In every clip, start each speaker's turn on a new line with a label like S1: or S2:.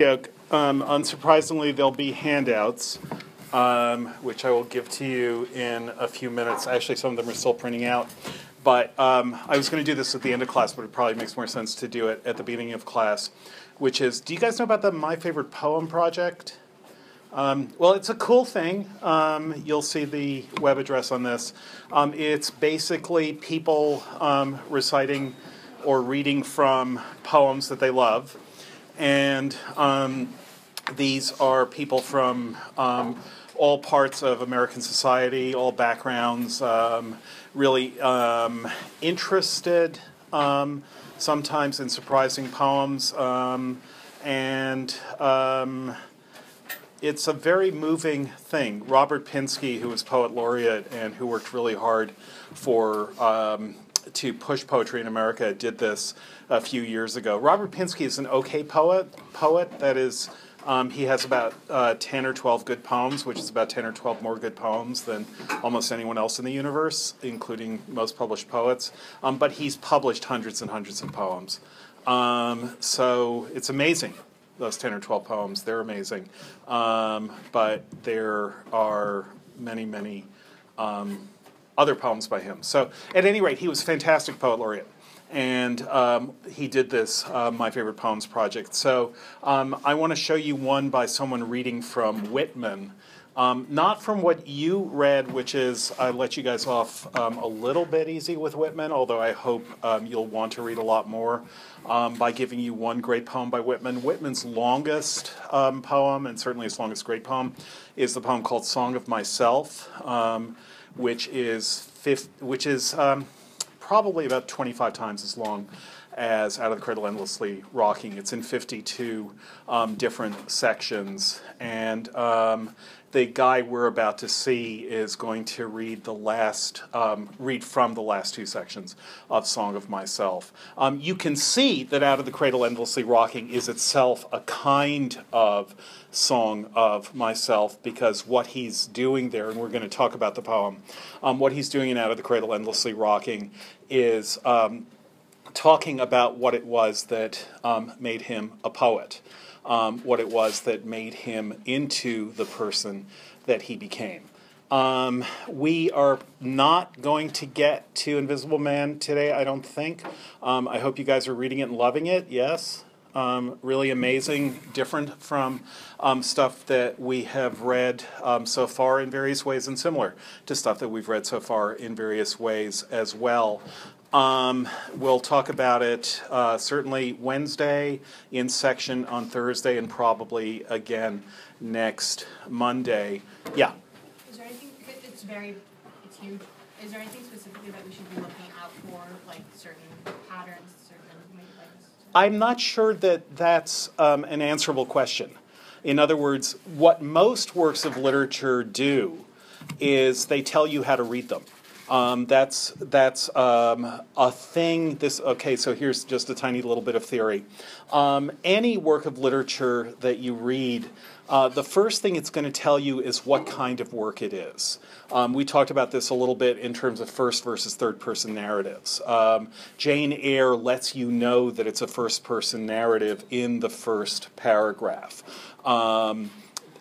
S1: Um, unsurprisingly, there'll be handouts, um, which I will give to you in a few minutes. Actually, some of them are still printing out. But um, I was going to do this at the end of class, but it probably makes more sense to do it at the beginning of class, which is do you guys know about the My Favorite Poem project? Um, well, it's a cool thing. Um, you'll see the web address on this. Um, it's basically people reciting or reading from poems that they love. And um, these are people from um, all parts of American society, all backgrounds, really interested sometimes in surprising poems. and it's a very moving thing. Robert Pinsky, who was poet laureate and who worked really hard for um, to push poetry in America, did this a few years ago. Robert Pinsky is an okay poet. Poet that is, um, he has about uh, ten or twelve good poems, which is about ten or twelve more good poems than almost anyone else in the universe, including most published poets. Um, but he's published hundreds and hundreds of poems. Um, so it's amazing those 10 or 12 poems. They're amazing. Um, but there are many, many um, other poems by him. So, at any rate, he was a fantastic poet laureate. And um, he did this uh, My Favorite Poems project. So, um, I want to show you one by someone reading from Whitman. Um, not from what you read, which is I let you guys off um, a little bit easy with Whitman, although I hope um, you'll want to read a lot more um, by giving you one great poem by Whitman. Whitman's longest poem, and certainly his longest great poem, is the poem called "Song of Myself," which is fifth, which is probably about 25 times as long as Out of the Cradle Endlessly Rocking. It's in 52 um, different sections. And um, the guy we're about to see is going to read the last, um, read from the last two sections of Song of Myself. Um, you can see that Out of the Cradle Endlessly Rocking is itself a kind of song of myself because what he's doing there, and we're going to talk about the poem, um, what he's doing in Out of the Cradle Endlessly Rocking is um, talking about what it was that um, made him a poet um, what it was that made him into the person that he became. Um, we are not going to get to Invisible Man today, I don't think. Um, I hope you guys are reading it and loving it. Yes. Um, really amazing, different from um, stuff that we have read so far in various ways, and similar to stuff that we've read so far in various ways as well. Um, we'll talk about it uh, certainly Wednesday in section on Thursday and probably again next Monday. Yeah.
S2: Is there anything? It's very, it's huge. Is there anything specifically that we should be looking out for, like certain patterns, certain?
S1: I'm not sure that that's um, an answerable question. In other words, what most works of literature do is they tell you how to read them. Um, that's that's um, a thing. This okay. So here's just a tiny little bit of theory. Um, any work of literature that you read, uh, the first thing it's going to tell you is what kind of work it is. Um, we talked about this a little bit in terms of first versus third person narratives. Um, Jane Eyre lets you know that it's a first person narrative in the first paragraph.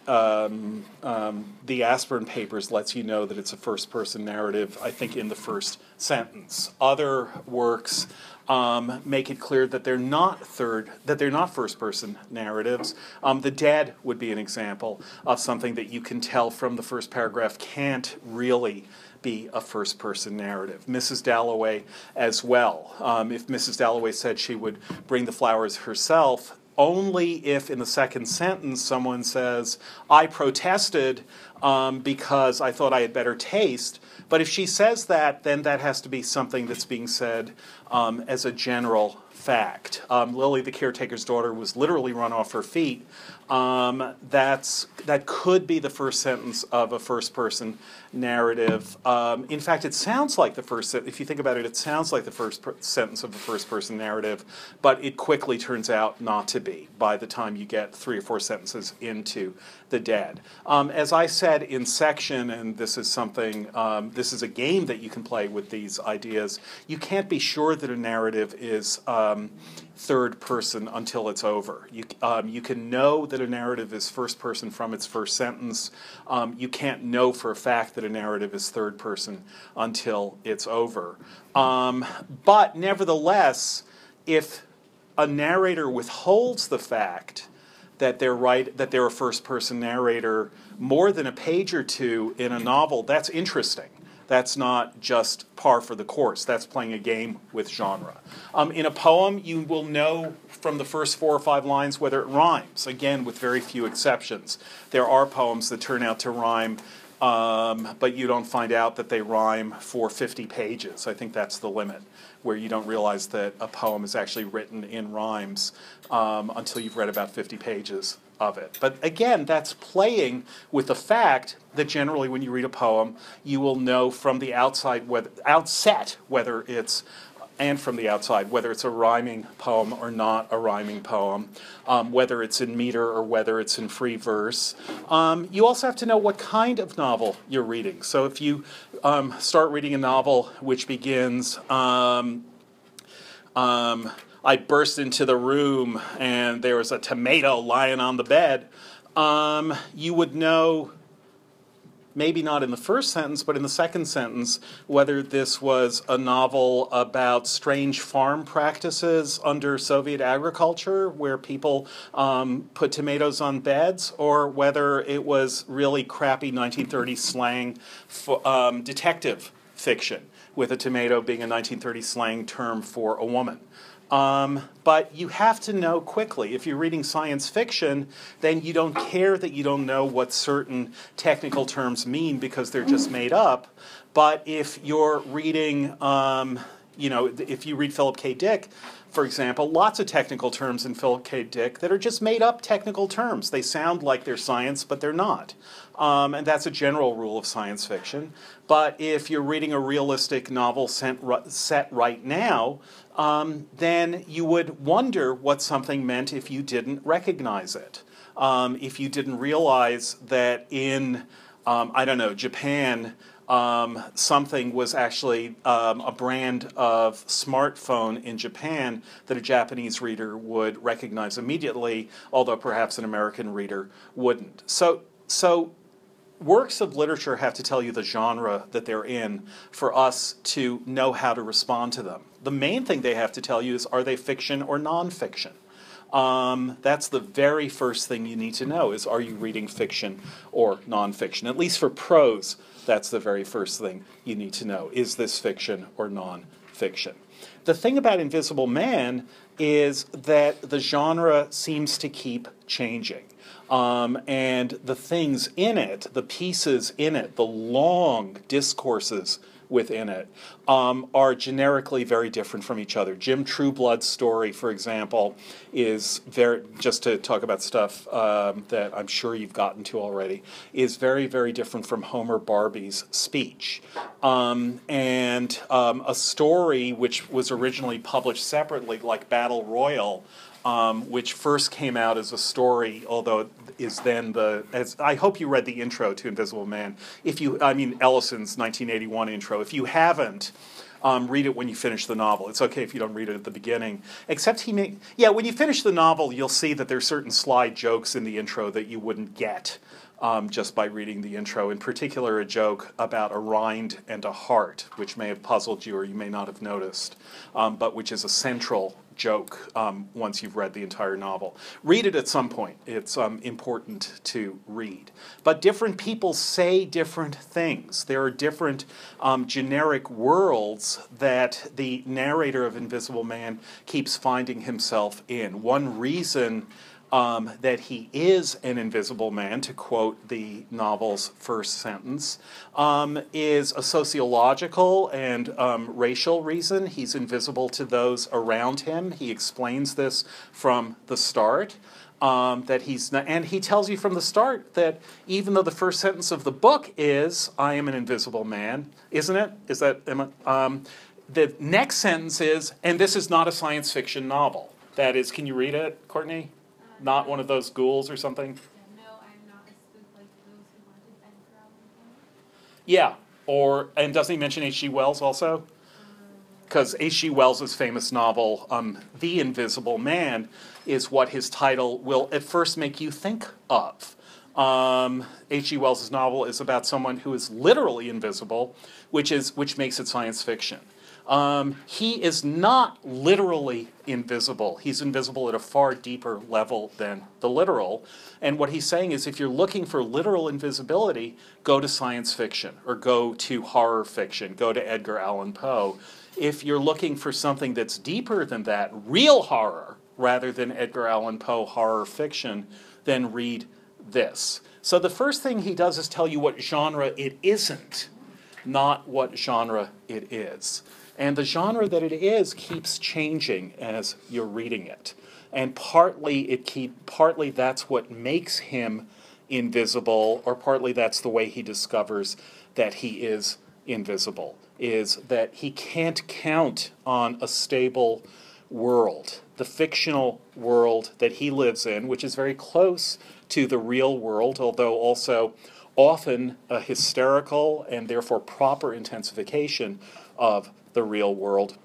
S1: Um, um, the Aspern Papers lets you know that it's a first person narrative, I think, in the first sentence. Other works um, make it clear that they're not third, that they're not first person narratives. Um, the Dead would be an example of something that you can tell from the first paragraph can't really be a first person narrative. Mrs. Dalloway as well. Um, if Mrs. Dalloway said she would bring the flowers herself, only if in the second sentence someone says, I protested um, because I thought I had better taste. But if she says that, then that has to be something that's being said um, as a general fact. Um, Lily, the caretaker's daughter, was literally run off her feet. Um, that's that could be the first sentence of a first-person narrative. Um, in fact, it sounds like the first. If you think about it, it sounds like the first per- sentence of a first-person narrative, but it quickly turns out not to be by the time you get three or four sentences into the dead. Um, as I said in section, and this is something. Um, this is a game that you can play with these ideas. You can't be sure that a narrative is um, third person until it's over. You, um, you can know that a narrative is first person from its first sentence. Um, you can't know for a fact that a narrative is third person until it's over. Um, but nevertheless, if a narrator withholds the fact that they're right that they're a first person narrator more than a page or two in a novel, that's interesting that's not just par for the course. That's playing a game with genre. Um, in a poem, you will know from the first four or five lines whether it rhymes, again, with very few exceptions. There are poems that turn out to rhyme. Um, but you don't find out that they rhyme for 50 pages. I think that's the limit, where you don't realize that a poem is actually written in rhymes um, until you've read about 50 pages of it. But again, that's playing with the fact that generally when you read a poem, you will know from the outside whether outset whether it's and from the outside whether it's a rhyming poem or not a rhyming poem, um, whether it's in meter or whether it's in free verse. Um, you also have to know what kind of novel you're reading. So if you um, start reading a novel which begins um, um, I burst into the room and there was a tomato lying on the bed, um, you would know, maybe not in the first sentence, but in the second sentence, whether this was a novel about strange farm practices under Soviet agriculture where people um, put tomatoes on beds, or whether it was really crappy 1930s slang for, um, detective fiction, with a tomato being a 1930s slang term for a woman. Um, but you have to know quickly. If you're reading science fiction, then you don't care that you don't know what certain technical terms mean because they're just made up. But if you're reading, um, you know, if you read Philip K. Dick, for example, lots of technical terms in Philip K. Dick that are just made up technical terms. They sound like they're science, but they're not. Um, and that's a general rule of science fiction. But if you're reading a realistic novel set right now, um, then you would wonder what something meant if you didn't recognize it. Um, if you didn't realize that in, um, I don't know, Japan, um, something was actually um, a brand of smartphone in Japan that a Japanese reader would recognize immediately, although perhaps an American reader wouldn't. So, so works of literature have to tell you the genre that they're in for us to know how to respond to them. The main thing they have to tell you is are they fiction or nonfiction? Um, that's the very first thing you need to know is are you reading fiction or nonfiction? At least for prose, that's the very first thing you need to know. Is this fiction or nonfiction? The thing about Invisible Man is that the genre seems to keep changing. Um, and the things in it, the pieces in it, the long discourses within it um, are generically very different from each other. Jim Trueblood's story, for example, is very, just to talk about stuff um, that I'm sure you've gotten to already, is very, very different from Homer Barbee's speech. Um, and um, a story which was originally published separately, like Battle Royal, um, which first came out as a story, although is then the. As I hope you read the intro to Invisible Man. If you, I mean Ellison's 1981 intro. If you haven't. Um, read it when you finish the novel. It's okay if you don't read it at the beginning. Except he may, yeah, when you finish the novel, you'll see that there's certain slide jokes in the intro that you wouldn't get um, just by reading the intro. In particular, a joke about a rind and a heart, which may have puzzled you or you may not have noticed, um, but which is a central joke um, once you've read the entire novel. Read it at some point. It's um, important to read. But different people say different things. There are different um, generic worlds that the narrator of Invisible Man keeps finding himself in. One reason um, that he is an invisible man, to quote the novel's first sentence, um, is a sociological and um, racial reason. He's invisible to those around him. He explains this from the start. Um, that he's not, and he tells you from the start that even though the first sentence of the book is "I am an invisible man," isn't it? Is that um, the next sentence is, and this is not a science fiction novel. That is, can you read it, Courtney? Not one of those ghouls or something?
S2: No, I'm not a spook like those who wanted Edgar
S1: Yeah. Or and doesn't he mention H.G. Wells also? because H.G. Wells' famous novel, um, The Invisible Man, is what his title will at first make you think of. Um, H.G. Wells' novel is about someone who is literally invisible, which, is, which makes it science fiction. Um, he is not literally invisible. He's invisible at a far deeper level than the literal. And what he's saying is if you're looking for literal invisibility, go to science fiction or go to horror fiction, go to Edgar Allan Poe. If you're looking for something that's deeper than that, real horror, rather than Edgar Allan Poe horror fiction, then read this. So the first thing he does is tell you what genre it isn't, not what genre it is. And the genre that it is keeps changing as you're reading it. And partly it keep partly that's what makes him invisible, or partly that's the way he discovers that he is invisible, is that he can't count on a stable world. The fictional world that he lives in, which is very close to the real world, although also often a hysterical and therefore proper intensification of the real world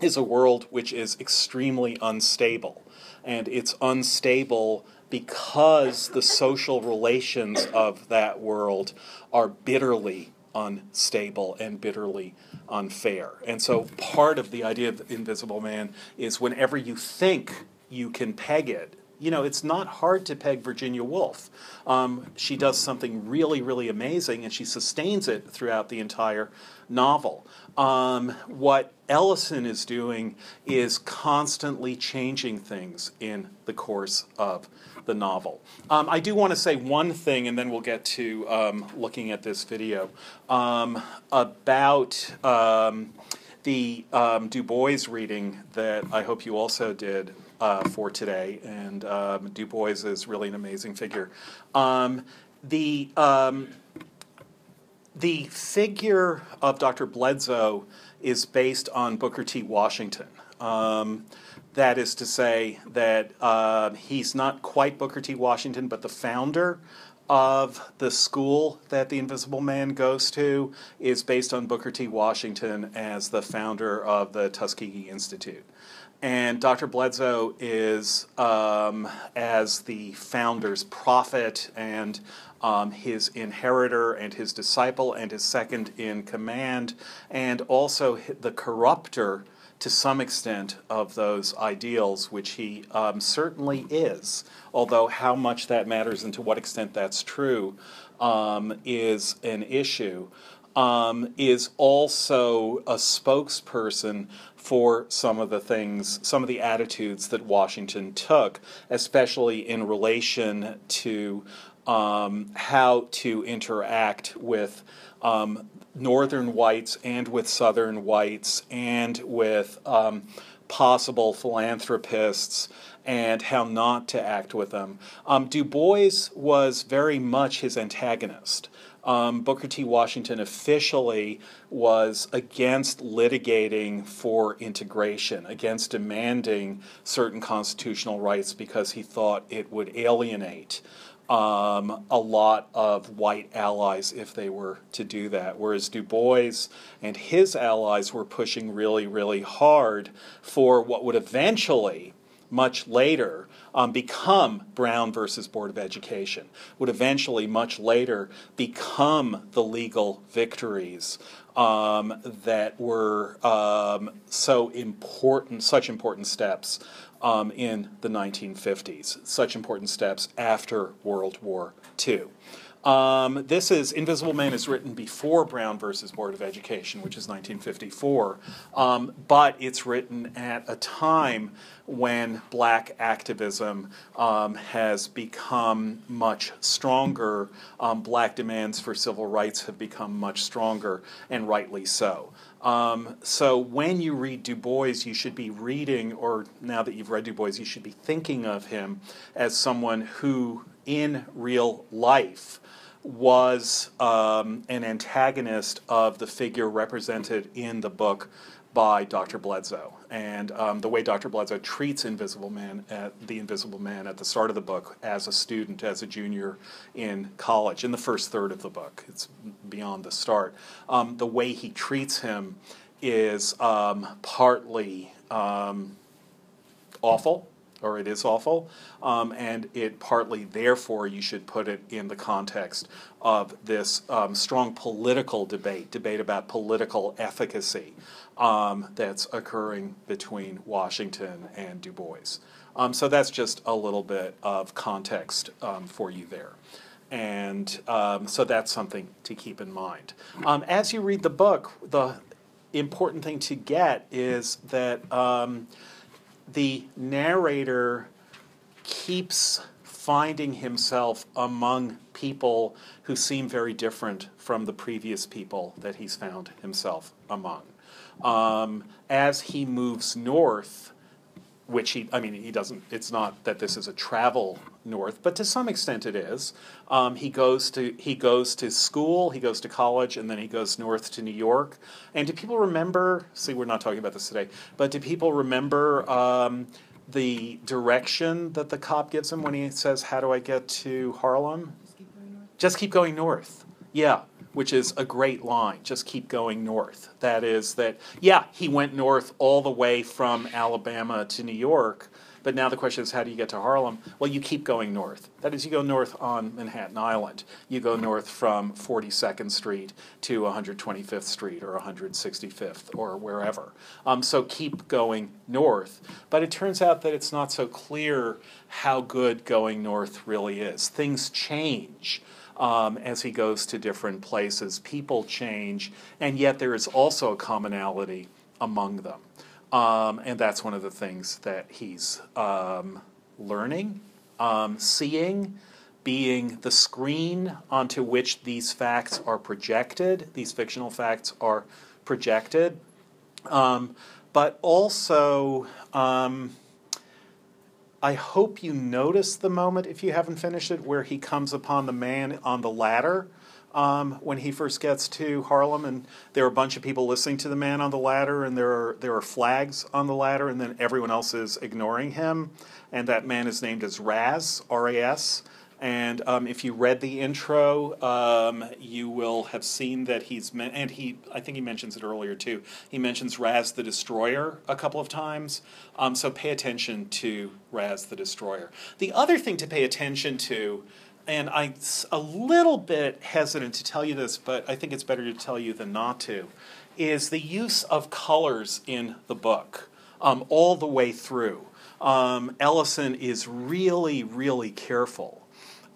S1: is a world which is extremely unstable. And it's unstable because the social relations of that world are bitterly unstable and bitterly unfair. And so part of the idea of the invisible man is whenever you think you can peg it, you know, it's not hard to peg Virginia Woolf. Um, she does something really, really amazing, and she sustains it throughout the entire novel. Um, what Ellison is doing is constantly changing things in the course of the novel. Um, I do want to say one thing, and then we'll get to um, looking at this video um, about um, the um, Du Bois reading that I hope you also did uh, for today. And Du Bois is really an amazing figure. the the figure of Dr. Bledsoe is based on Booker T. Washington. Um, that is to say, that uh, he's not quite Booker T. Washington, but the founder of the school that the Invisible Man goes to is based on Booker T. Washington as the founder of the Tuskegee Institute. And Dr. Bledsoe is, um, as the founder's prophet and um, his inheritor and his disciple and his second in command, and also the corrupter to some extent of those ideals, which he um, certainly is, although how much that matters and to what extent that's true um, is an issue. Um, is also a spokesperson for some of the things, some of the attitudes that Washington took, especially in relation to um, how to interact with um, northern whites and with southern whites and with um, possible philanthropists and how not to act with them. Um, du Bois was very much his antagonist. Um, Booker T. Washington officially was against litigating for integration, against demanding certain constitutional rights because he thought it would alienate um, a lot of white allies if they were to do that. Whereas Du Bois and his allies were pushing really, really hard for what would eventually, much later, um, become Brown versus Board of Education, would eventually, much later, become the legal victories um, that were um, so important, such important steps um, in the 1950s, such important steps after World War II. Um, this is Invisible Man is written before Brown versus Board of Education, which is 1954, um, but it's written at a time when black activism um, has become much stronger. Um, black demands for civil rights have become much stronger, and rightly so. Um, so when you read Du Bois, you should be reading, or now that you've read Du Bois, you should be thinking of him as someone who, in real life, was um, an antagonist of the figure represented in the book by Dr. Bledsoe. And um, the way Dr. Bledsoe treats Invisible Man, at, the Invisible Man, at the start of the book as a student, as a junior in college, in the first third of the book, it's beyond the start. Um, the way he treats him is um, partly um, awful, or it is awful, um, and it partly, therefore, you should put it in the context of this um, strong political debate, debate about political efficacy um, that's occurring between Washington and Du Bois. Um, so that's just a little bit of context um, for you there. And um, so that's something to keep in mind. As you read the book, the important thing to get is that the narrator keeps finding himself among people who seem very different from the previous people that he's found himself among. Um, as he moves north, which he, I mean, he doesn't, it's not that this is a travel north, but to some extent it is. Um, he goes to, he goes to school, he goes to college, and then he goes north to New York. And do people remember, see, we're not talking about this today, but do people remember um, the direction that the cop gives him when he says, how do I get to Harlem?
S2: Just keep going north.
S1: Just keep going north. Yeah, which is a great line. Just keep going north. That is that, yeah, he went north all the way from Alabama to New York, but now the question is, how do you get to Harlem? Well, you keep going north. That is, you go north on Manhattan Island. You go north from 42nd Street to 125th Street or 165th or wherever. Um, so keep going north. But it turns out that it's not so clear how good going north really is. Things change um, as he goes to different places. People change, and yet there is also a commonality among them. Um, and that's one of the things that he's um, learning, um, seeing, being the screen onto which these facts are projected, these fictional facts are projected, um, but also. I hope you notice the moment, if you haven't finished it, where he comes upon the man on the ladder um, when he first gets to Harlem, and there are a bunch of people listening to the man on the ladder, and there are there are flags on the ladder, and then everyone else is ignoring him, and that man is named as Ras R-A-S. And um, if you read the intro, um, you will have seen that he's and he I think he mentions it earlier too. He mentions Ras the Destroyer a couple of times. Um, so pay attention to Ras the Destroyer. The other thing to pay attention to, and I'm a little bit hesitant to tell you this, but I think it's better to tell you than not to, is the use of colors in the book um, all the way through. Um, Ellison is really, really careful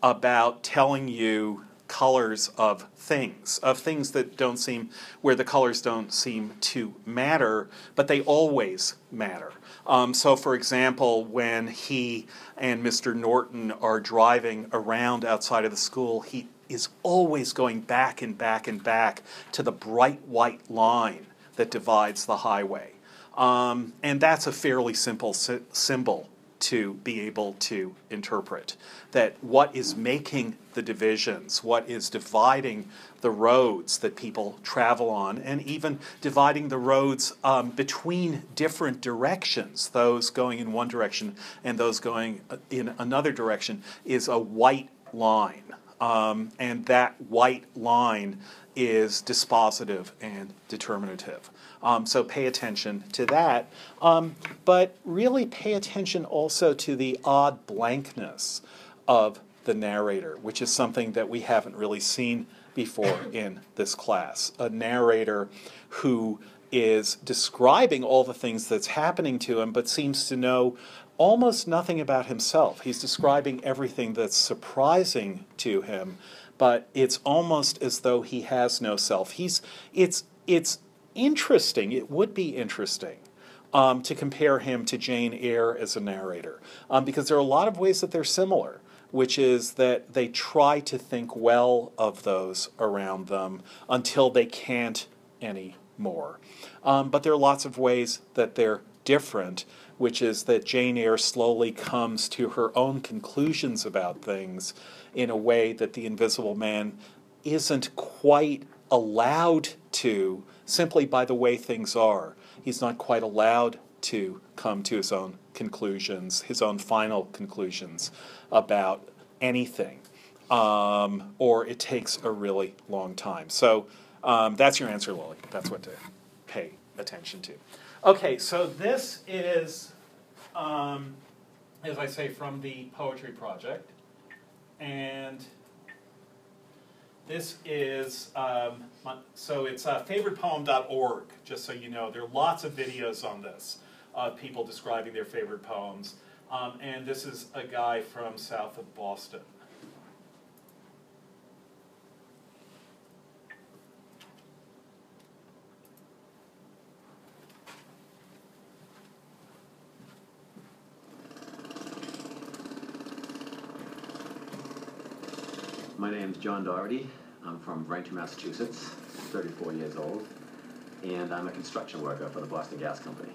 S1: about telling you colors of things, of things that don't seem, where the colors don't seem to matter, but they always matter. Um, so, for example, when he and Mr. Norton are driving around outside of the school, he is always going back and back and back to the bright white line that divides the highway. Um, and that's a fairly simple sy- symbol to be able to interpret. That what is making the divisions, what is dividing the roads that people travel on, and even dividing the roads um, between different directions, those going in one direction and those going uh, in another direction, is a white line. Um, and that white line is dispositive and determinative. Um, so pay attention to that. Um, but really pay attention also to the odd blankness of the narrator, which is something that we haven't really seen before in this class. A narrator who is describing all the things that's happening to him, but seems to know almost nothing about himself. He's describing everything that's surprising to him, but it's almost as though he has no self. He's it's it's interesting. It would be interesting um, to compare him to Jane Eyre as a narrator, um, because there are a lot of ways that they're similar. Which is that they try to think well of those around them until they can't anymore. Um, but there are lots of ways that they're different, which is that Jane Eyre slowly comes to her own conclusions about things in a way that the Invisible Man isn't quite allowed to simply by the way things are. He's not quite allowed to come to his own conclusions, his own final conclusions about anything. Um, or it takes a really long time. So um, that's your answer, Lily. That's what to pay attention to. Okay, so this is, um, as I say, from the Poetry Project. And this is, um, so it's uh, favouritepoem.org, just so you know. There are lots of videos on this of people describing their favorite poems. Um, and this is a guy from south of Boston.
S3: My name is John Doherty. I'm from Braintree, Massachusetts, 34 years old, and I'm a construction worker for the Boston Gas Company.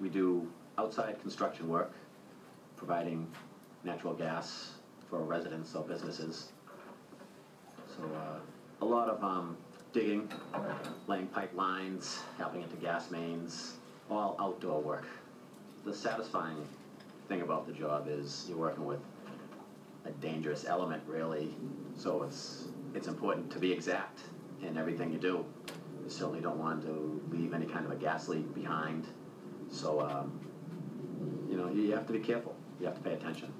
S3: We do outside construction work, providing natural gas for residents or businesses. So uh, a lot of um, digging, laying pipelines, helping into gas mains, all outdoor work. The satisfying thing about the job is you're working with a dangerous element, really. So it's it's important to be exact in everything you do. You certainly don't want to leave any kind of a gas leak behind. So um, you know you have to be careful. You have to pay attention.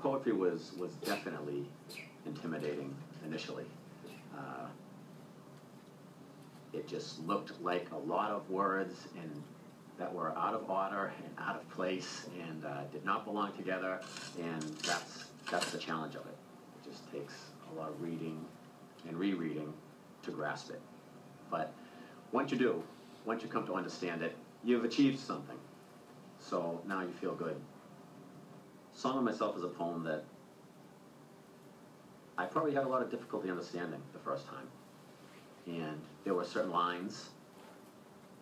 S3: Poetry was was definitely intimidating initially. Uh, it just looked like a lot of words and that were out of order and out of place and uh, did not belong together, and that's that's the challenge of it. It just takes a lot of reading and rereading to grasp it. But once you do, once you come to understand it, you've achieved something. So now you feel good. Song of Myself is a poem that I probably had a lot of difficulty understanding the first time. And there were certain lines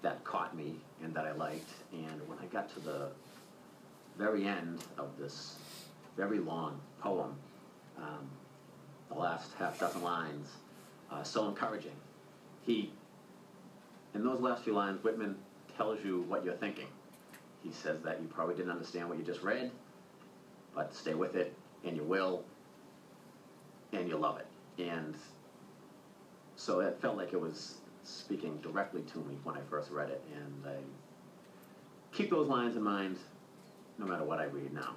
S3: that caught me and that I liked. And when I got to the very end of this very long poem, um, the last half dozen lines, uh, so encouraging. He, in those last few lines, Whitman tells you what you're thinking. He says that you probably didn't understand what you just read, but stay with it, and you will, and you'll love it. And so it felt like it was speaking directly to me when I first read it, and I keep those lines in mind no matter what I read now.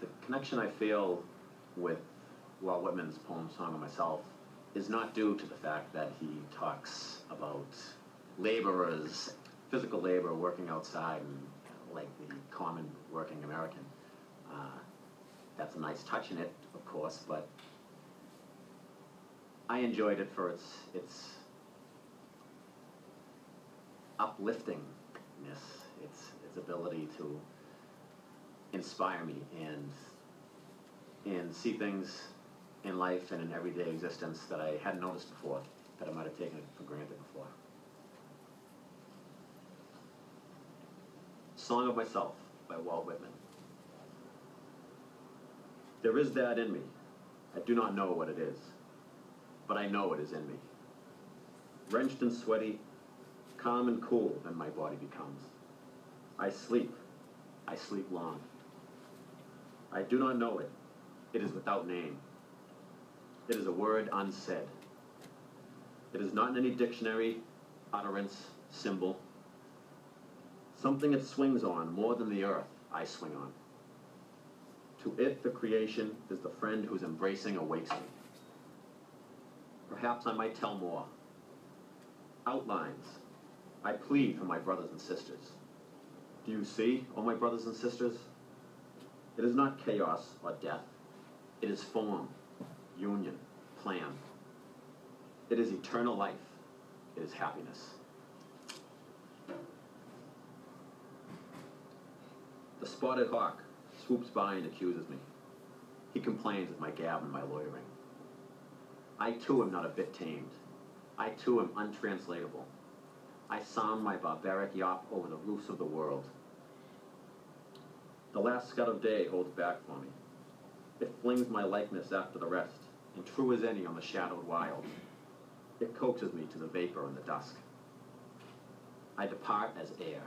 S3: The connection I feel with Walt Whitman's poem Song of Myself is not due to the fact that he talks about laborers, physical labor, working outside, and like the common working American. Uh, that's a nice touch in it, of course, but I enjoyed it for its its upliftingness, its its ability to inspire me and and see things in life and in everyday existence that I hadn't noticed before, that I might have taken for granted before. Song of Myself by Walt Whitman. There is that in me. I do not know what it is but I know it is in me. Wrenched and sweaty, calm and cool, then my body becomes. I sleep. I sleep long. I do not know it. It is without name. It is a word unsaid. It is not in any dictionary, utterance, symbol. Something it swings on more than the earth I swing on. To it, the creation is the friend whose embracing awakes me. Perhaps I might tell more. Outlines. I plead for my brothers and sisters. Do you see, O oh my brothers and sisters? It is not chaos or death. It is form, union, plan. It is eternal life. It is happiness. The spotted hawk swoops by and accuses me. He complains of my gab and my loitering. I too am not a bit tamed. I too am untranslatable. I sound my barbaric yawp over the roofs of the world. The last scud of day holds back for me. It flings my likeness after the rest, and true as any on the shadowed wild. It coaxes me to the vapor and the dusk. I depart as air.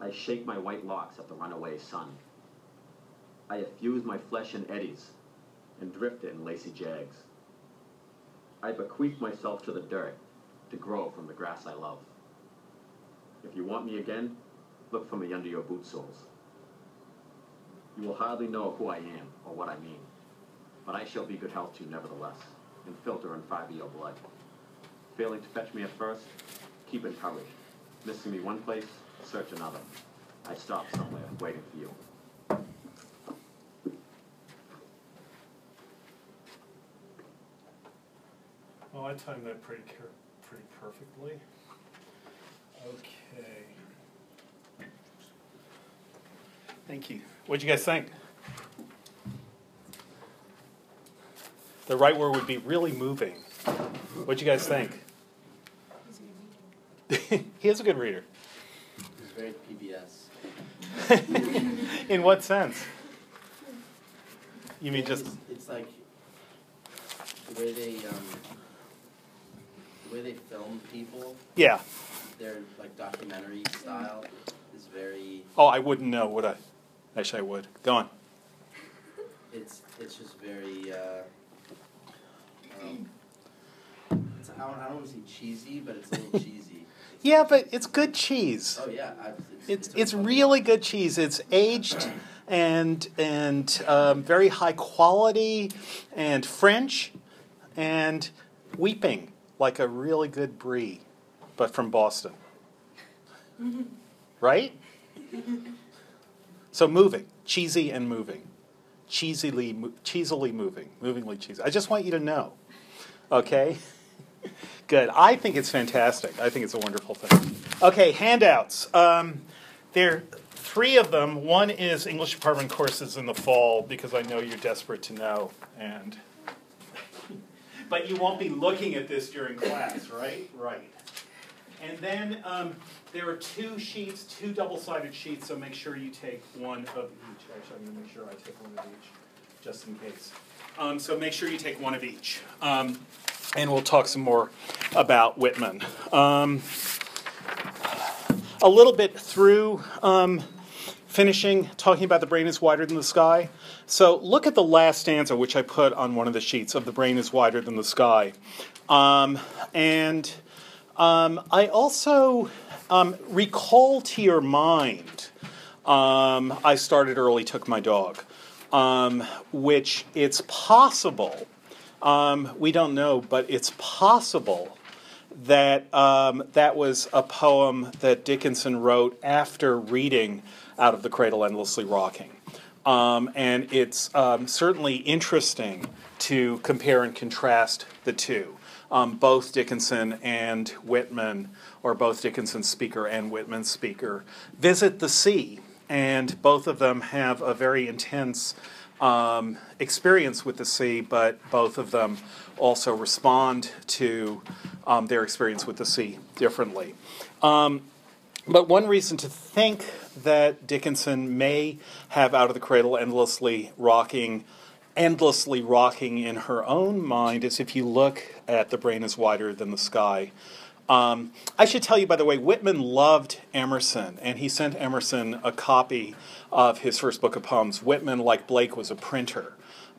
S3: I shake my white locks at the runaway sun. I effuse my flesh in eddies and drift it in lacy jags. I bequeath myself to the dirt to grow from the grass I love. If you want me again, look for me under your boot soles. You will hardly know who I am or what I mean, but I shall be good health to you nevertheless, and filter and fiber your blood. Failing to fetch me at first, keep encouraged. Missing me one place, search another. I stop somewhere, waiting for you.
S1: Well, I timed that pretty care, pretty perfectly. Okay. Thank you. What'd you guys think? The right word would be really moving. What'd you guys think? he is a good reader.
S4: He's very PBS.
S1: In what sense? You mean just
S4: It's, it's like the way they um, the way they film people.
S1: yeah?
S4: Their like documentary style is very.
S1: Oh, I wouldn't know, would I? Actually, I would. Go on.
S4: It's it's just very. Uh, um, it's, I don't, I don't want to say cheesy, but it's a little cheesy.
S1: Yeah, but it's good cheese.
S4: Oh yeah, I,
S1: It's it's really good cheese. It's aged and and um, very high quality and French and weeping like a really good brie, but from Boston. Right? So moving, cheesy and moving, cheesily mo- cheesily moving, movingly cheesy. I just want you to know, okay? Good. I think it's fantastic. I think it's a wonderful thing. Okay, handouts. Um, there are three of them. One is English department courses in the fall because I know you're desperate to know, and but you won't be looking at this during class, right? Right. And then um, there are two sheets, two double-sided sheets. So make sure you take one of each. Actually, I'm going to make sure I take one of each, just in case. Um, so make sure you take one of each. Um, and we'll talk some more about Whitman. Um, a little bit through um, finishing talking about the brain is wider than the sky. So look at the last stanza, which I put on one of the sheets of the brain is wider than the sky. Um, and um, I also um, recall to your mind. Um, I started early, took my dog, um, which it's possible. Um, we don't know, but it's possible that um, that was a poem that Dickinson wrote after reading Out of the Cradle Endlessly Rocking. Um, and it's um, certainly interesting to compare and contrast the two. Um, both Dickinson and Whitman, or both Dickinson's speaker and Whitman's speaker, visit the sea, and both of them have a very intense um, experience with the sea, but both of them also respond to um, their experience with the sea differently. Um, but one reason to think that Dickinson may have Out of the Cradle endlessly rocking, endlessly rocking in her own mind is if you look at The Brain is Wider Than the Sky. Um, I should tell you, by the way, Whitman loved Emerson, and he sent Emerson a copy of his first book of poems. Whitman, like Blake, was a printer.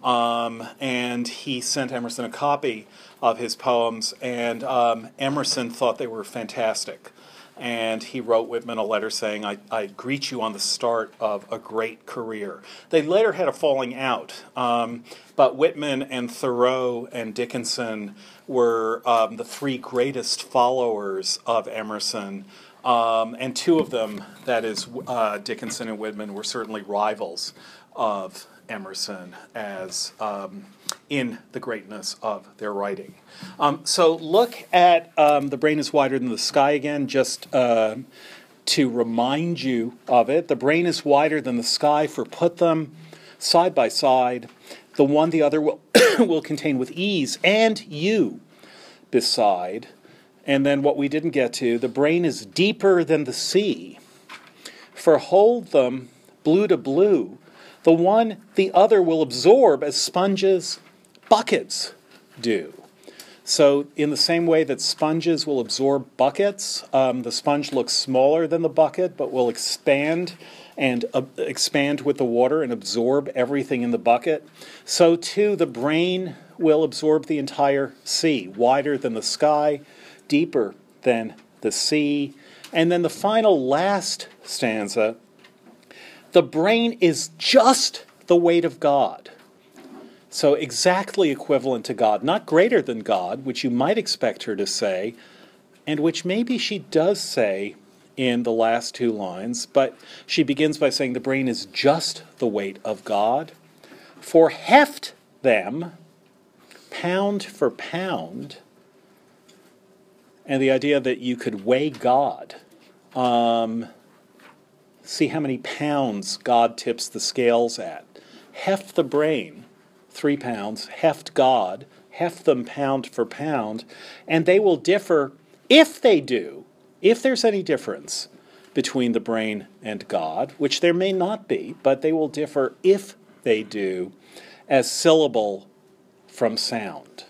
S1: Um, and he sent Emerson a copy of his poems, and um, Emerson thought they were fantastic. And he wrote Whitman a letter saying, I, I greet you on the start of a great career. They later had a falling out, um, but Whitman and Thoreau and Dickinson were um, the three greatest followers of Emerson. Um, and two of them, that is uh, Dickinson and Whitman, were certainly rivals of Emerson as um, in the greatness of their writing. Um, so look at um, The Brain is Wider Than the Sky again, just uh, to remind you of it. The brain is wider than the sky, for put them side by side. The one the other will, will contain with ease, and you beside. And then what we didn't get to the brain is deeper than the sea. For hold them blue to blue. The one the other will absorb as sponges buckets do. So, in the same way that sponges will absorb buckets, um, the sponge looks smaller than the bucket, but will expand and uh, expand with the water and absorb everything in the bucket. So, too, the brain will absorb the entire sea, wider than the sky, deeper than the sea. And then the final last stanza the brain is just the weight of God. So, exactly equivalent to God, not greater than God, which you might expect her to say, and which maybe she does say in the last two lines, but she begins by saying the brain is just the weight of God. For heft them, pound for pound, and the idea that you could weigh God. Um, see how many pounds God tips the scales at. Heft the brain, three pounds, heft God, heft them pound for pound, and they will differ if they do, if there's any difference between the brain and God, which there may not be, but they will differ if they do, as syllable from sound.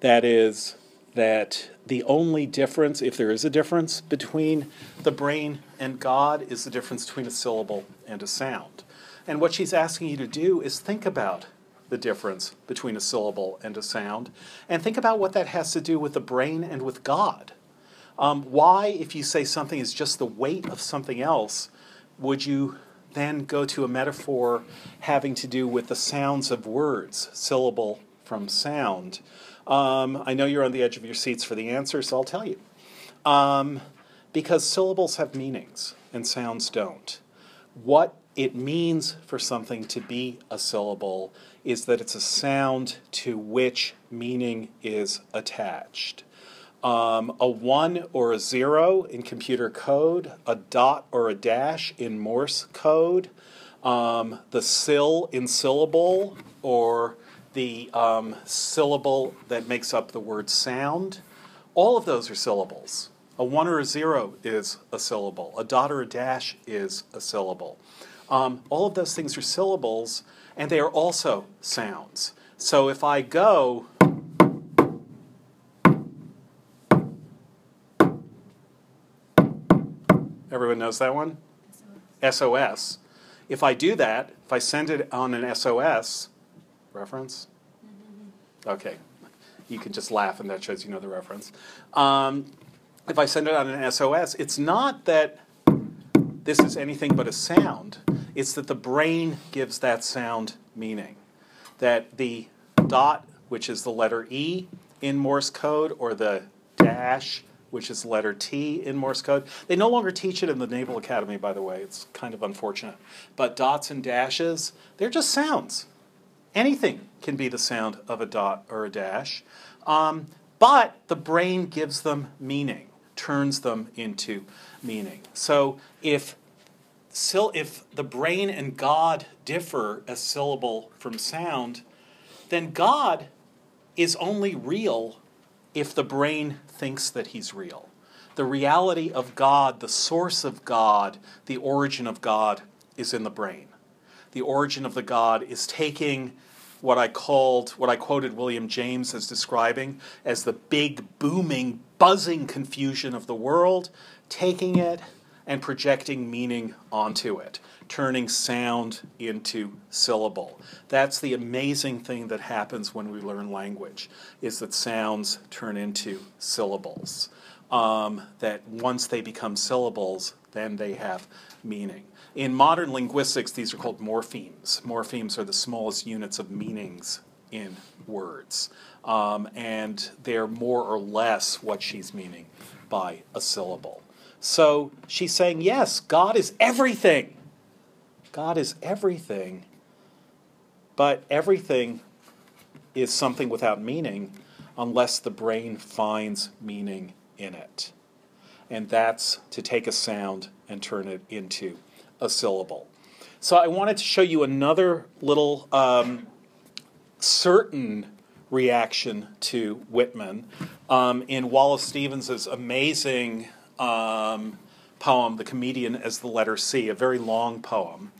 S1: That is, that the only difference, if there is a difference between the brain and God, is the difference between a syllable and a sound. And what she's asking you to do is think about the difference between a syllable and a sound, and think about what that has to do with the brain and with God. Um, why, if you say something is just the weight of something else, would you then go to a metaphor having to do with the sounds of words, syllable from sound? Um, I know you're on the edge of your seats for the answer, so I'll tell you. Um, because syllables have meanings and sounds don't. What it means for something to be a syllable is that it's a sound to which meaning is attached. Um, a one or a zero in computer code, a dot or a dash in Morse code, um, the syll in syllable, or the um, syllable that makes up the word sound. All of those are syllables. A one or a zero is a syllable. A dot or a dash is a syllable. Um, all of those things are syllables, and they are also sounds. So if I go, everyone knows that one? SOS. If I do that, if I send it on an SOS, reference? Okay, you can just laugh and that shows you know the reference. Um, if I send it on an SOS, it's not that this is anything but a sound, it's that the brain gives that sound meaning. That the dot, which is the letter E in Morse code, or the dash, which is letter T in Morse code. They no longer teach it in the Naval Academy, by the way. It's kind of unfortunate. But dots and dashes, they're just sounds. Anything can be the sound of a dot or a dash. Um, but the brain gives them meaning, turns them into meaning. So if if the brain and God differ a syllable from sound, then God is only real if the brain thinks that he's real. The reality of God, the source of God, the origin of God is in the brain. The origin of the God is taking what I called, what I quoted William James as describing as the big, booming, buzzing confusion of the world, taking it and projecting meaning onto it, turning sound into syllable. That's the amazing thing that happens when we learn language, is that sounds turn into syllables. Um, that once they become syllables, then they have meaning. In modern linguistics, these are called morphemes. Morphemes are the smallest units of meanings in words. Um, and they're more or less what she's meaning by a syllable. So she's saying, yes, God is everything. God is everything. But everything is something without meaning unless the brain finds meaning in it. And that's to take a sound and turn it into a syllable. So I wanted to show you another little um, certain reaction to Whitman um, in Wallace Stevens's amazing um, poem, The Comedian as the Letter C, a very long poem,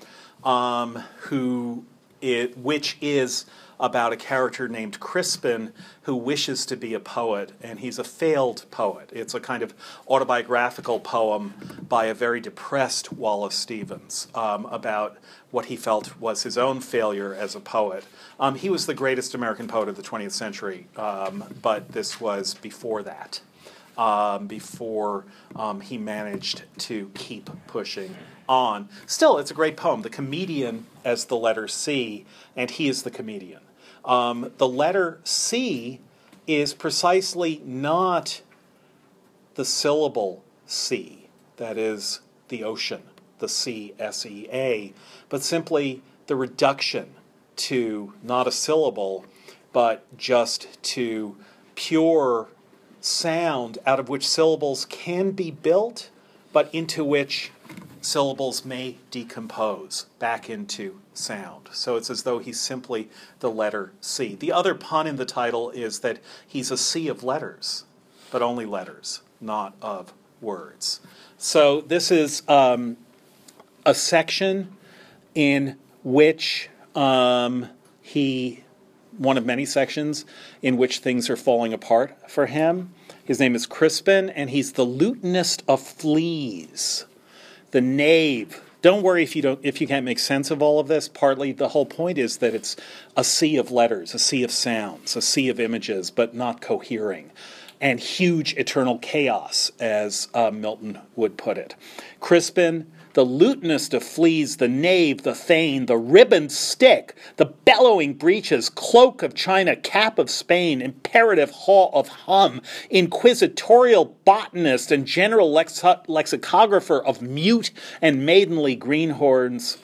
S1: um, who it, which is about a character named Crispin who wishes to be a poet, and he's a failed poet. It's a kind of autobiographical poem by a very depressed Wallace Stevens um, about what he felt was his own failure as a poet. Um, he was the greatest American poet of the 20th century, um, but this was before that um, before um, he managed to keep pushing on. Still, it's a great poem. The comedian as the letter C, and he is the comedian. Um, the letter C is precisely not the syllable C, that is the ocean, the C S E A, but simply the reduction to not a syllable, but just to pure sound out of which syllables can be built, but into which syllables may decompose back into sound. So it's as though he's simply the letter C. The other pun in the title is that he's a sea of letters, but only letters, not of words. So this is um, a section in which um, he one of many sections in which things are falling apart for him. His name is Crispin, and he's the lutenist of fleas, the knave. Don't worry if you don't if you can't make sense of all of this. Partly the whole point is that it's a sea of letters, a sea of sounds, a sea of images, but not cohering, and huge eternal chaos, as uh, Milton would put it. Crispin the lutenist of fleas, the knave, the thane, the ribboned stick, the bellowing breeches, cloak of China, cap of Spain, imperative haw of hum, inquisitorial botanist, and general lex- lexicographer of mute and maidenly greenhorns,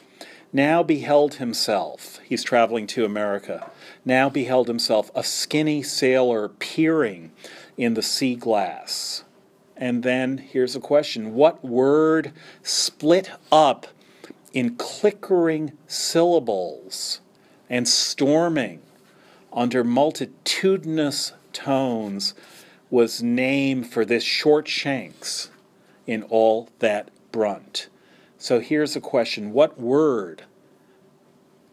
S1: now beheld himself, he's traveling to America, now beheld himself a skinny sailor peering in the sea glass and then here's a question What word split up in clickering syllables and storming under multitudinous tones was named for this short shanks in all that brunt? So here's a question What word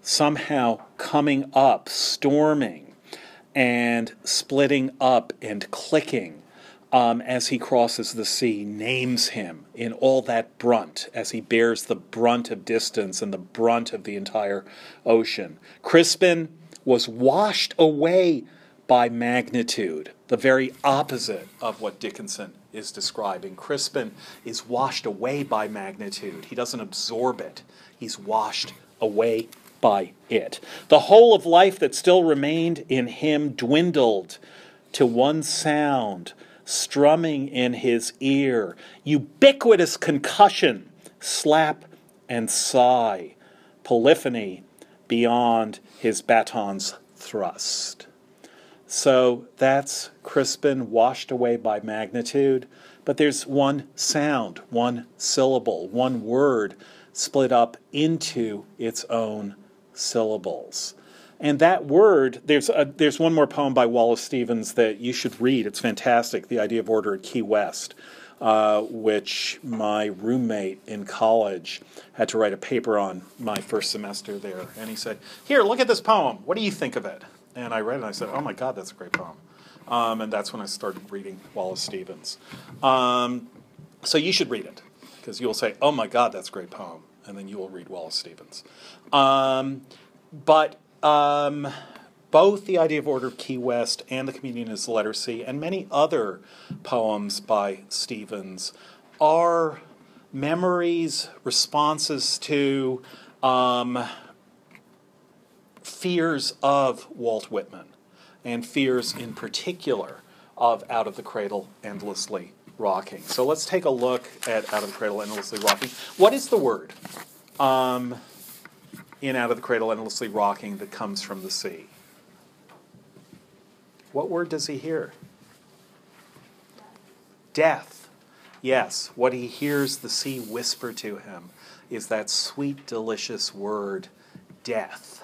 S1: somehow coming up, storming, and splitting up and clicking? Um, as he crosses the sea, names him in all that brunt as he bears the brunt of distance and the brunt of the entire ocean. Crispin was washed away by magnitude, the very opposite of what Dickinson is describing. Crispin is washed away by magnitude, he doesn't absorb it, he's washed away by it. The whole of life that still remained in him dwindled to one sound strumming in his ear, ubiquitous concussion, slap and sigh, polyphony beyond his baton's thrust. So that's Crispin washed away by magnitude, but there's one sound, one syllable, one word split up into its own syllables. And that word, there's a, there's one more poem by Wallace Stevens that you should read. It's fantastic. The idea of order at Key West, uh, which my roommate in college had to write a paper on my first semester there. And he said, "Here, look at this poem. What do you think of it?" And I read it. and I said, "Oh my God, that's a great poem." Um, and that's when I started reading Wallace Stevens. Um, so you should read it because you'll say, "Oh my God, that's a great poem," and then you will read Wallace Stevens. Um, but um, both the idea of order of Key West and the comedian is the letter C, and many other poems by Stevens are memories, responses to um, fears of Walt Whitman, and fears in particular of Out of the Cradle Endlessly Rocking. So let's take a look at Out of the Cradle Endlessly Rocking. What is the word? Um, in Out of the Cradle Endlessly Rocking that comes from the sea. What word does he hear? Death. Yes, what he hears the sea whisper to him is that sweet, delicious word, death.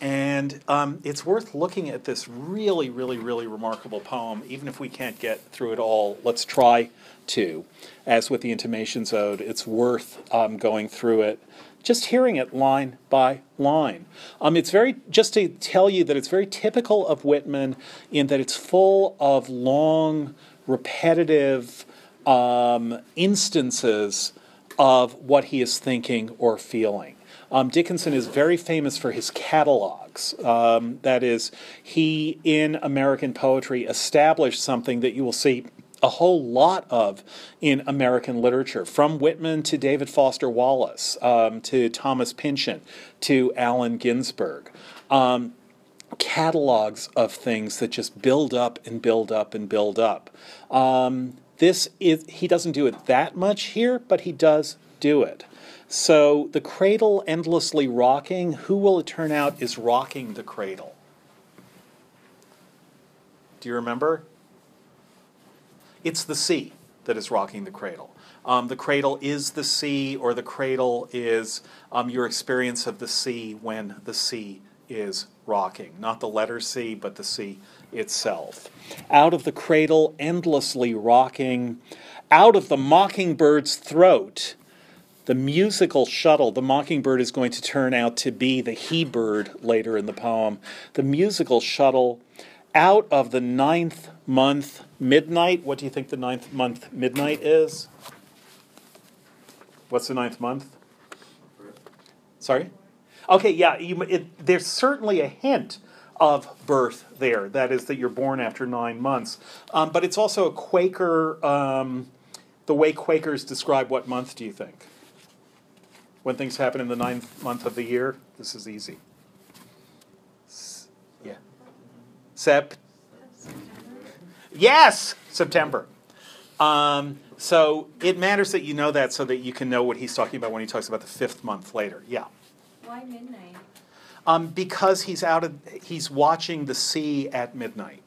S1: And um, it's worth looking at this really, really, really remarkable poem, even if we can't get through it all. Let's try to. As with the Intimations Ode, it's worth um, going through it, just hearing it line by line. Um, it's very, just to tell you that it's very typical of Whitman in that it's full of long, repetitive um, instances of what he is thinking or feeling. Um, Dickinson is very famous for his catalogs. Um, that is, he in American poetry established something that you will see a whole lot of in American literature, from Whitman to David Foster Wallace, um, to Thomas Pynchon, to Allen Ginsberg. Um, catalogs of things that just build up and build up and build up. Um, this is he doesn't do it that much here, but he does do it. So the cradle endlessly rocking, who will it turn out is rocking the cradle? Do you remember? It's the sea that is rocking the cradle. Um, the cradle is the sea, or the cradle is um, your experience of the sea when the sea is rocking. Not the letter C, but the sea itself. Out of the cradle, endlessly rocking, out of the mockingbird's throat, the musical shuttle, the mockingbird is going to turn out to be the he bird later in the poem. The musical shuttle out of the ninth month midnight. What do you think the ninth month midnight is? What's the ninth month? Sorry? Okay, yeah, you, it, there's certainly a hint of birth there. That is, that you're born after nine months. Um, but it's also a Quaker, um, the way Quakers describe what month do you think? when things happen in the ninth month of the year? This is easy. S- yeah. Sep. Yes, September. Um, so it matters that you know that so that you can know what he's talking about when he talks about the fifth month later. Yeah.
S2: Why midnight?
S1: Um, because he's out of, he's watching the sea at midnight.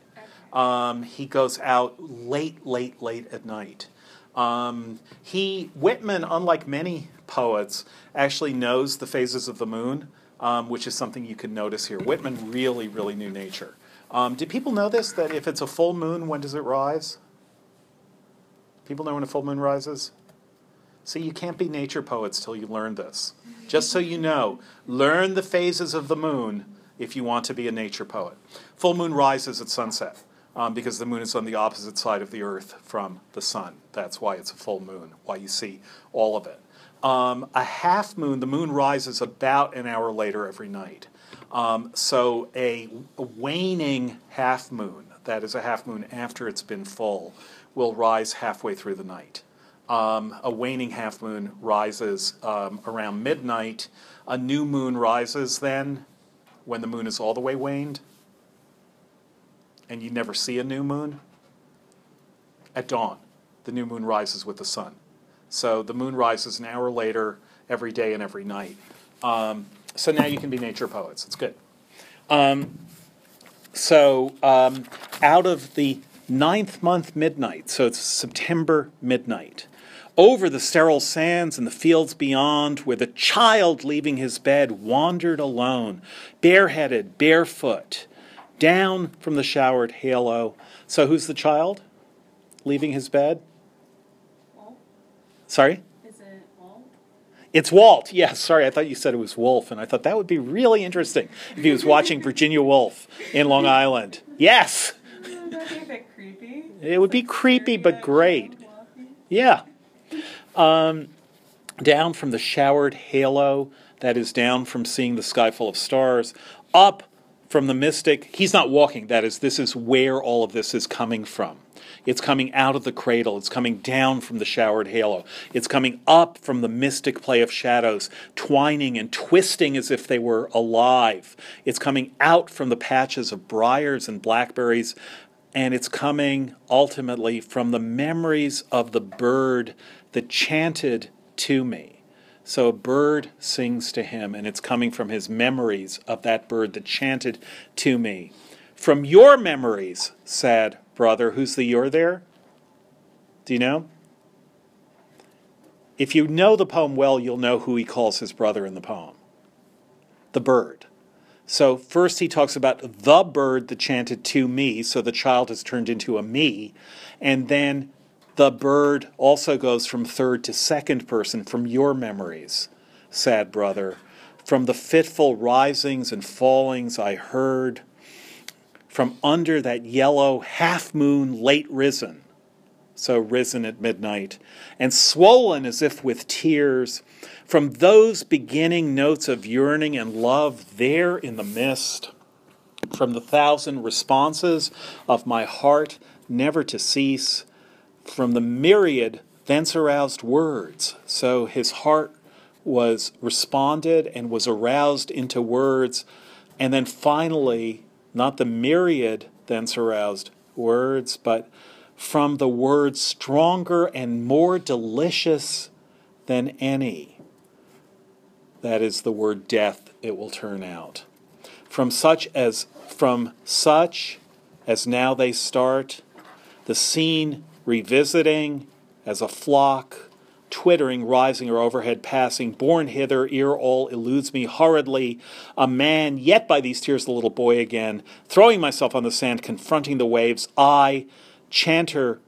S1: Um, he goes out late, late, late at night. Um, he Whitman, unlike many poets, actually knows the phases of the moon, um, which is something you can notice here. Whitman really, really knew nature. Um, do people know this? That if it's a full moon, when does it rise? People know when a full moon rises. See, you can't be nature poets till you learn this. Just so you know, learn the phases of the moon if you want to be a nature poet. Full moon rises at sunset um, because the moon is on the opposite side of the earth from the sun. That's why it's a full moon, why you see all of it. Um, a half moon, the moon rises about an hour later every night. Um, so a, waning half moon, that is a half moon after it's been full, will rise halfway through the night. Um, a waning half moon rises um, around midnight. A new moon rises then when the moon is all the way waned and you never see a new moon, at dawn, the new moon rises with the sun. So the moon rises an hour later every day and every night. Um, so now you can be nature poets. It's good. Um, so um, out of the ninth month midnight, so it's September midnight, over the sterile sands and the fields beyond, where the child leaving his bed wandered alone, bareheaded, barefoot, down from the showered halo. So who's the child leaving his bed? Sorry?
S2: Is it Walt?
S1: It's Walt. Yes, sorry, I thought you said it was Wolf, and I thought that would be really interesting if he was watching Virginia Woolf in Long Island. Yes,
S2: Would that be a bit creepy?
S1: it would be creepy but great. Yeah. Um, down from the showered halo, that is down from seeing the sky full of stars, up from the mystic. He's not walking, that is, this is where all of this is coming from. It's coming out of the cradle. It's coming down from the showered halo. It's coming up from the mystic play of shadows, twining and twisting as if they were alive. It's coming out from the patches of briars and blackberries, and it's coming ultimately from the memories of the bird that chanted to me. So a bird sings to him, and it's coming from his memories of that bird that chanted to me. From your memories, sad brother, who's the you're there? Do you know? If you know the poem well, you'll know who he calls his brother in the poem the bird. So first he talks about the bird that chanted to me, so the child has turned into a me, and then the bird also goes from third to second person from your memories, sad brother. From the fitful risings and fallings I heard, from under that yellow half moon late risen, so risen at midnight, and swollen as if with tears, from those beginning notes of yearning and love there in the mist, from the thousand responses of my heart never to cease, from the myriad thence aroused words. So his heart was responded and was aroused into words, and then finally, not the myriad thence aroused words, but from the words stronger and more delicious than any that is the word death, it will turn out. From such as from such as now they start, the scene revisiting as a flock, twittering, rising or overhead passing, borne hither, ere all eludes me hurriedly, a man, yet by these tears the little boy again, throwing myself on the sand, confronting the waves, I, chanter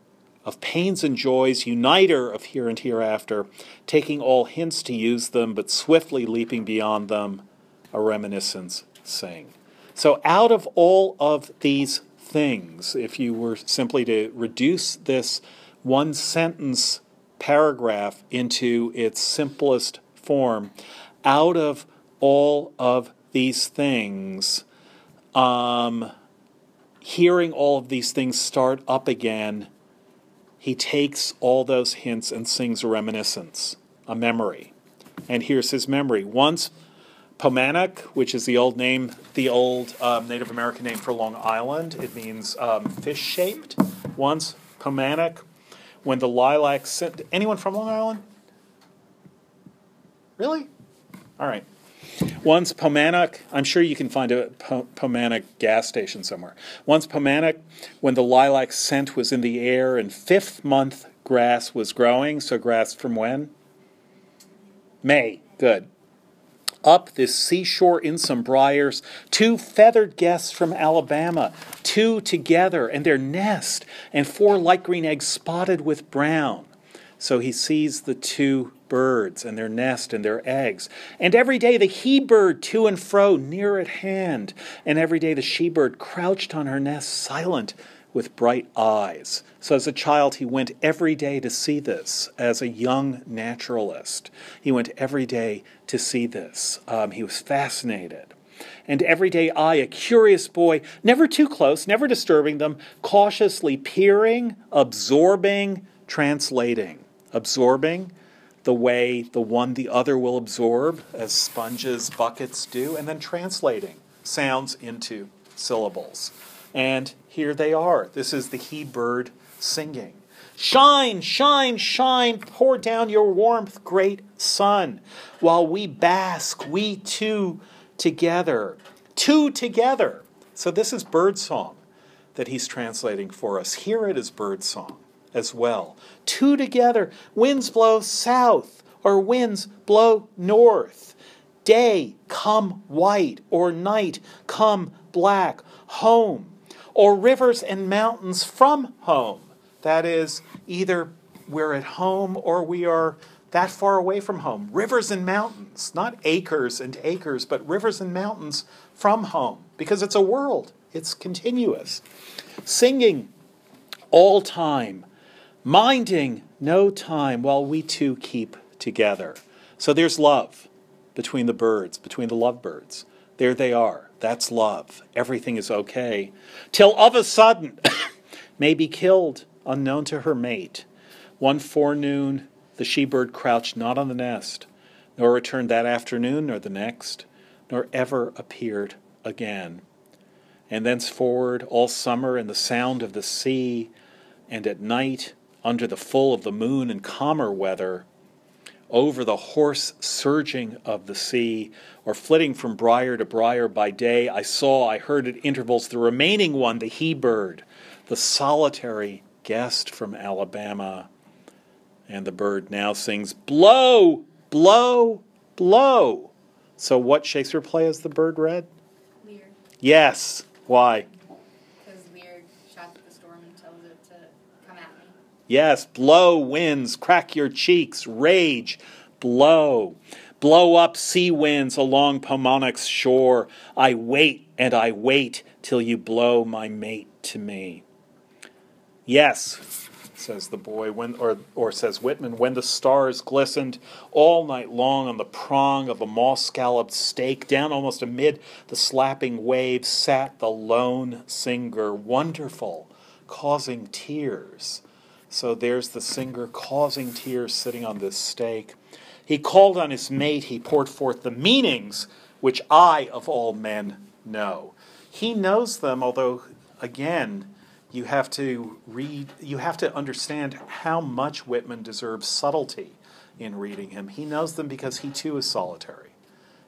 S1: of pains and joys, uniter of here and hereafter, taking all hints to use them, but swiftly leaping beyond them, a reminiscence sing. So, out of all of these things, if you were simply to reduce this one sentence paragraph into its simplest form, out of all of these things, um, hearing all of these things start up again he takes all those hints and sings a reminiscence, a memory. And here's his memory. Once Paumanok, which is the old name, the old um, Native American name for Long Island, it means um, fish shaped. Once Paumanok, when the lilac sent. Anyone from Long Island? Really? All right. Once Paumanok, I'm sure you can find a Paumanok gas station somewhere. Once Paumanok, when the lilac scent was in the air and fifth month grass was growing, so grass from when? May. Good. Up this seashore in some briars, two feathered guests from Alabama, two together, and their nest, and four light green eggs spotted with brown. So he sees the two birds and their nest and their eggs. And every day the he bird to and fro near at hand, and every day the she bird crouched on her nest silent with bright eyes. So, as a child, he went every day to see this. As a young naturalist, he went every day to see this. Um, he was fascinated. And every day, I, a curious boy, never too close, never disturbing them, cautiously peering, absorbing, translating. Absorbing, the way the one the other will absorb, as sponges, buckets do, and then translating sounds into syllables. And here they are. This is the he bird singing. Shine, shine, shine, pour down your warmth, great sun, while we bask, we two together. Two together. So this is bird song that he's translating for us. Here it is bird song as well. Two together. Winds blow south or winds blow north. Day come white or night come black. Home or rivers and mountains from home. That is, either we're at home or we are that far away from home. Rivers and mountains, not acres and acres, but rivers and mountains from home, because it's a world, it's continuous. Singing all time minding no time while we two keep together. So there's love between the birds, between the lovebirds. There they are. That's love. Everything is okay. Till of a sudden, may be killed, unknown to her mate. One forenoon, the she bird crouched not on the nest, nor returned that afternoon nor the next, nor ever appeared again. And thenceforward, all summer in the sound of the sea, and at night under the full of the moon and calmer weather, over the hoarse surging of the sea, or flitting from briar to briar by day, I saw, I heard at intervals the remaining one, the he bird, the solitary guest from Alabama. And the bird now sings, Blow, blow, blow. So, what Shakespeare play has the bird read? Lear. Yes. Why?
S2: Because Lear shouts at the storm and tells it to come at me.
S1: Yes. Blow winds, crack your cheeks, rage, blow. Blow up sea winds along Paumanok's shore. I wait and I wait till you blow my mate to me. Yes, says the boy, when, or, or says Whitman, when the stars glistened all night long on the prong of a moss scalloped stake, down almost amid the slapping waves sat the lone singer, wonderful, causing tears. So there's the singer causing tears sitting on this stake. He called on his mate, he poured forth the meanings which I, of all men, know. He knows them, although, again, you have to read, you have to understand how much Whitman deserves subtlety in reading him. He knows them because he too is solitary.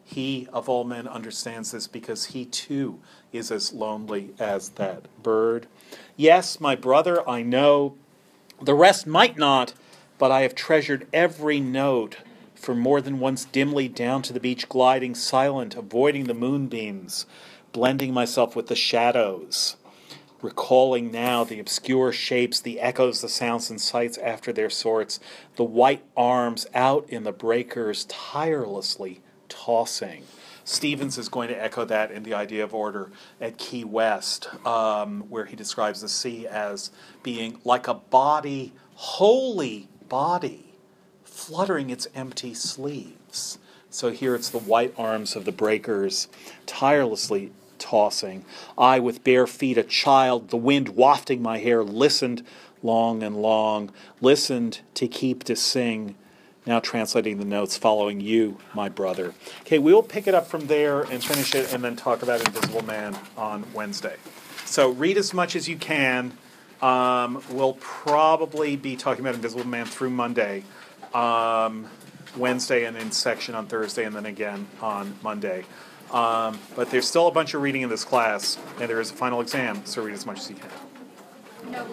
S1: He, of all men, understands this because he too is as lonely as that bird. Yes, my brother, I know. The rest might not, but I have treasured every note for more than once dimly down to the beach, gliding silent, avoiding the moonbeams, blending myself with the shadows recalling now the obscure shapes, the echoes, the sounds and sights after their sorts, the white arms out in the breakers, tirelessly tossing. Stevens is going to echo that in the idea of order at Key West, um, where he describes the sea as being like a body, holy body, fluttering its empty sleeves. So here it's the white arms of the breakers tirelessly tossing. I, with bare feet, a child, the wind wafting my hair, listened long and long, listened to keep to sing. Now translating the notes following you, my brother. Okay, we'll pick it up from there and finish it and then talk about Invisible Man on Wednesday. So read as much as you can. Um, we'll probably be talking about Invisible Man through Monday, um, Wednesday, and in section on Thursday, and then again on Monday. Um, but there's still a bunch of reading in this class, and there is a final exam, so read as much as you can.
S2: No,